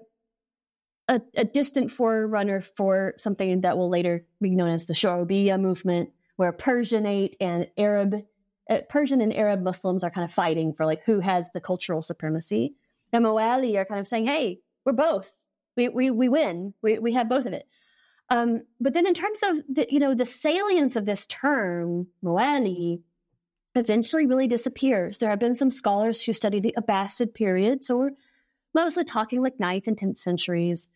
a, a distant forerunner for something that will later be known as the Shu'ubiyya movement, where Persianate and Arab, uh, Persian and Arab Muslims are kind of fighting for like who has the cultural supremacy. And Mawali are kind of saying, hey, we're both. We, we, we win. We, we have both of it. Um, but then in terms of the, you know, the salience of this term, Mawali, eventually really disappears. There have been some scholars who study the Abbasid period, so we're mostly talking like 9th and 10th centuries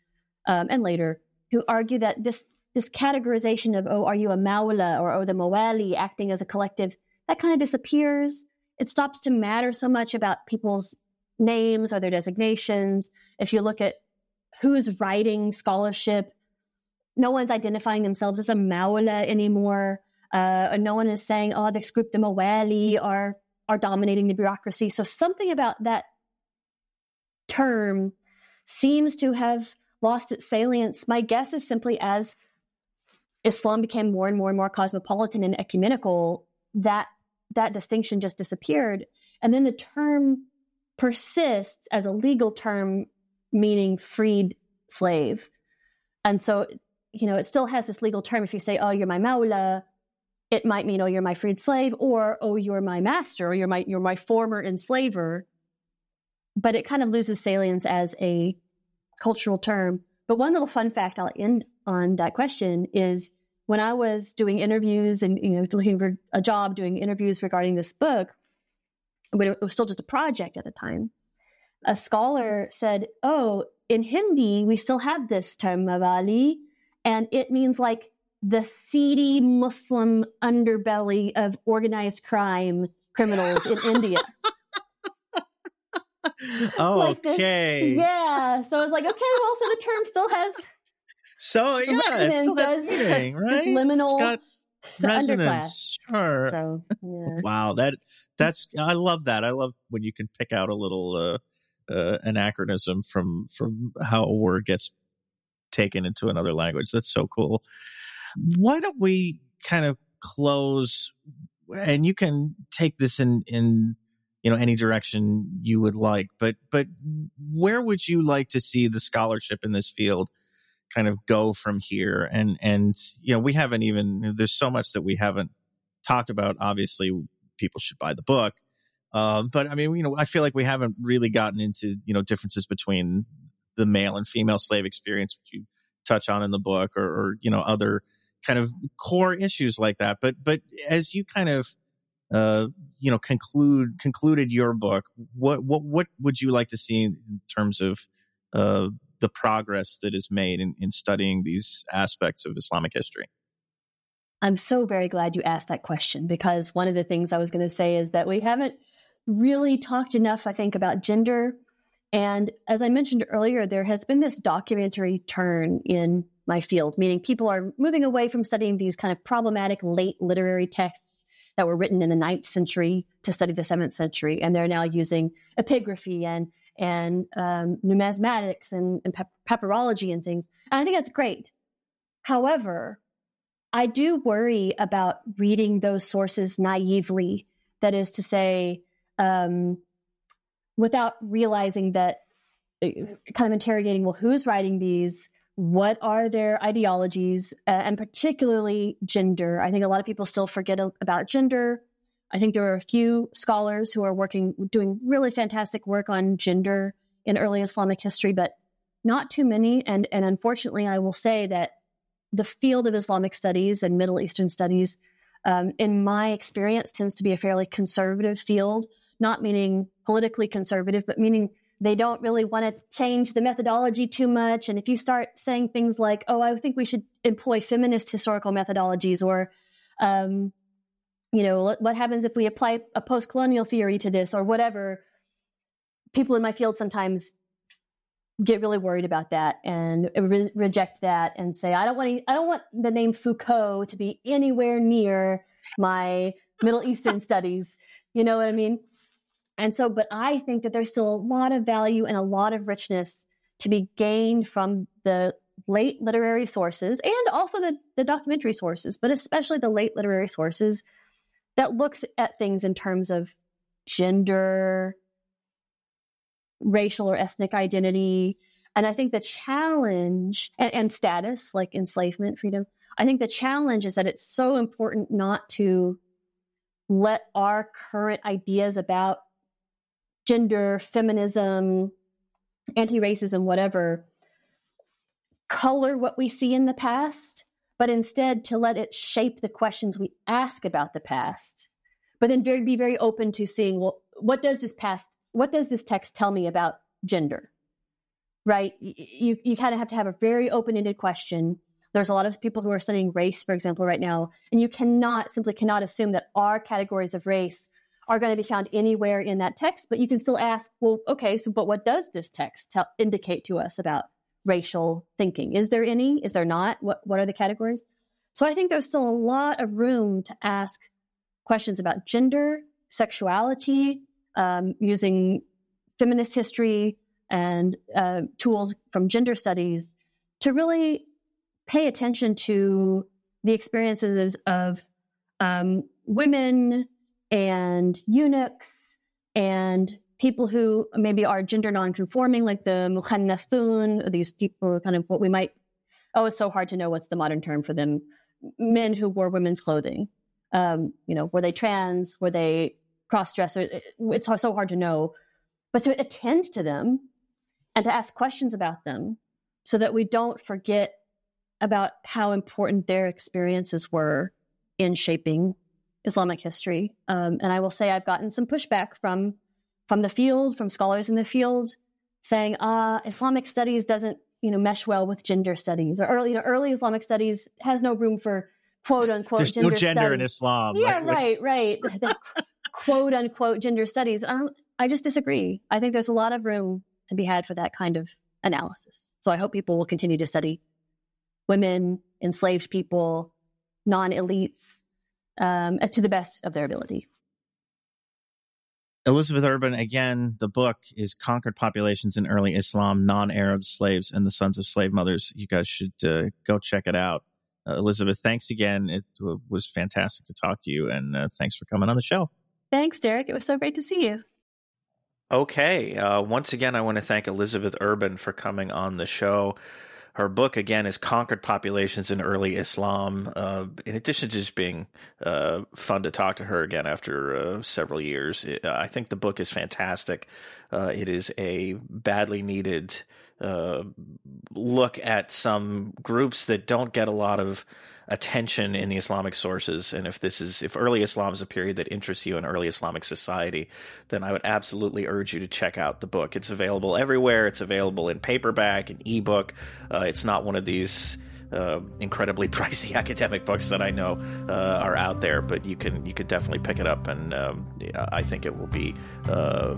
um, and later, who argue that this this categorization of, oh, are you a Mawla or oh, the Mawali acting as a collective, that kind of disappears. It stops to matter so much about people's names or their designations. If you look at who's writing scholarship. No one's identifying themselves as a Maula anymore. Uh, no one is saying, oh, this group, the Mawali, are, are dominating the bureaucracy. So something about that term seems to have lost its salience. My guess is simply as Islam became more and more and more cosmopolitan and ecumenical, that that distinction just disappeared. And then the term persists as a legal term meaning freed slave. And so, you know, it still has this legal term. If you say, oh, you're my maula, it might mean, oh, you're my freed slave, or oh, you're my master, or you're my you're my former enslaver. But it kind of loses salience as a cultural term. But one little fun fact I'll end on that question is when I was doing interviews and you know looking for a job, doing interviews regarding this book, but it was still just a project at the time. A scholar said, "Oh, in Hindi, we still have this term mawali, and it means like the seedy Muslim underbelly of organized crime criminals in India." okay. Like yeah. So I was like, okay, well, so the term still has so yeah, it still has meaning, right? liminal resonance. Sure. So yeah. wow, that that's I love that. I love when you can pick out a little uh, uh, anachronism from from how a word gets taken into another language. That's so cool. Why don't we kind of close? And you can take this in in you know any direction you would like, but but where would you like to see the scholarship in this field? kind of go from here and and you know we haven't even there's so much that we haven't talked about obviously people should buy the book um, but i mean you know i feel like we haven't really gotten into you know differences between the male and female slave experience which you touch on in the book or, or you know other kind of core issues like that but but as you kind of uh, you know conclude concluded your book what what what would you like to see in terms of uh, the progress that is made in, in studying these aspects of Islamic history? I'm so very glad you asked that question because one of the things I was going to say is that we haven't really talked enough, I think, about gender. And as I mentioned earlier, there has been this documentary turn in my field, meaning people are moving away from studying these kind of problematic late literary texts that were written in the ninth century to study the seventh century. And they're now using epigraphy and and um, numismatics and, and papyrology and things. And I think that's great. However, I do worry about reading those sources naively. That is to say, um, without realizing that, uh, kind of interrogating, well, who's writing these? What are their ideologies? Uh, and particularly gender. I think a lot of people still forget about gender. I think there are a few scholars who are working, doing really fantastic work on gender in early Islamic history, but not too many. And, and unfortunately, I will say that the field of Islamic studies and Middle Eastern studies, um, in my experience, tends to be a fairly conservative field, not meaning politically conservative, but meaning they don't really want to change the methodology too much. And if you start saying things like, oh, I think we should employ feminist historical methodologies or, um, you know, what happens if we apply a post colonial theory to this or whatever? People in my field sometimes get really worried about that and re- reject that and say, I don't want to, I don't want the name Foucault to be anywhere near my Middle Eastern studies. You know what I mean? And so, but I think that there's still a lot of value and a lot of richness to be gained from the late literary sources and also the, the documentary sources, but especially the late literary sources that looks at things in terms of gender, racial or ethnic identity. And I think the challenge and, and, status, like enslavement, freedom, I think the challenge is that it's so important not to let our current ideas about gender, feminism, anti racism, whatever, color what we see in the past but instead to let it shape the questions we ask about the past. But then very, be very open to seeing, well, what does this past, what does this text tell me about gender? Right? You, you kind of have to have a very open ended question. There's a lot of people who are studying race, for example, right now, and you cannot simply cannot assume that our categories of race are going to be found anywhere in that text, but you can still ask, well, okay, so but what does this text tell, indicate to us about racial thinking. Is there any? Is there not? What what are the categories? So I think there's still a lot of room to ask questions about gender, sexuality, um, using feminist history and uh, tools from gender studies to really pay attention to the experiences of um, women and eunuchs and people who maybe are gender nonconforming, like the mukhannathun, these people kind of what we might, oh, it's so hard to know what's the modern term for them, men who wore women's clothing. Um, you know, were they trans? Were they cross-dresser? It's so hard to know. But to attend to them and to ask questions about them so that we don't forget about how important their experiences were in shaping Islamic history. Um, and I will say I've gotten some pushback from from the field, from scholars in the field, saying, "Ah, Islamic studies doesn't you know mesh well with gender studies, or early you know early Islamic studies has no room for quote unquote There's gender no gender studies. in Islam. Yeah, right. right, right. The quote unquote gender studies. Um, I just disagree. I think there's a lot of room to be had for that kind of analysis. So I hope people will continue to study women, enslaved people, non elites, um, to the best of their ability. Elizabeth Urban, again, the book is Conquered Populations in Early Islam, Non Arab Slaves and the Sons of Slave Mothers. You guys should uh, go check it out. Uh, Elizabeth, thanks again. It w- was fantastic to talk to you, and uh, thanks for coming on the show. Thanks, Derek. It was so great to see you. Okay. Uh, once again, I want to thank Elizabeth Urban for coming on the show. Her book, again, is Conquered Populations in Early Islam. Uh, in addition to just being uh, fun to talk to her again after uh, several years, it, I think the book is fantastic. Uh, it is a badly needed uh, look at some groups that don't get a lot of attention in the Islamic sources. And if this is, if early Islam is a period that interests you in early Islamic society, then I would absolutely urge you to check out the book. It's available everywhere. It's available in paperback and ebook. Uh, it's not one of these. Uh, incredibly pricey academic books that I know uh, are out there, but you can you could definitely pick it up, and um, I think it will be uh,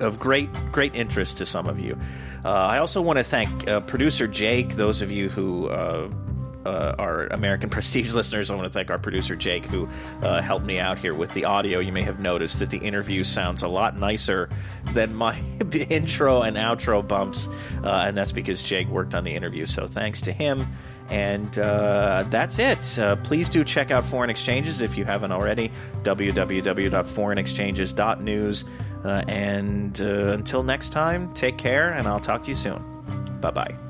of great great interest to some of you. Uh, I also want to thank uh, producer Jake. Those of you who. Uh, uh, our American Prestige listeners, I want to thank our producer Jake, who uh, helped me out here with the audio. You may have noticed that the interview sounds a lot nicer than my intro and outro bumps, uh, and that's because Jake worked on the interview. So thanks to him. And uh, that's it. Uh, please do check out Foreign Exchanges if you haven't already. www.foreignexchanges.news. Uh, and uh, until next time, take care, and I'll talk to you soon. Bye bye.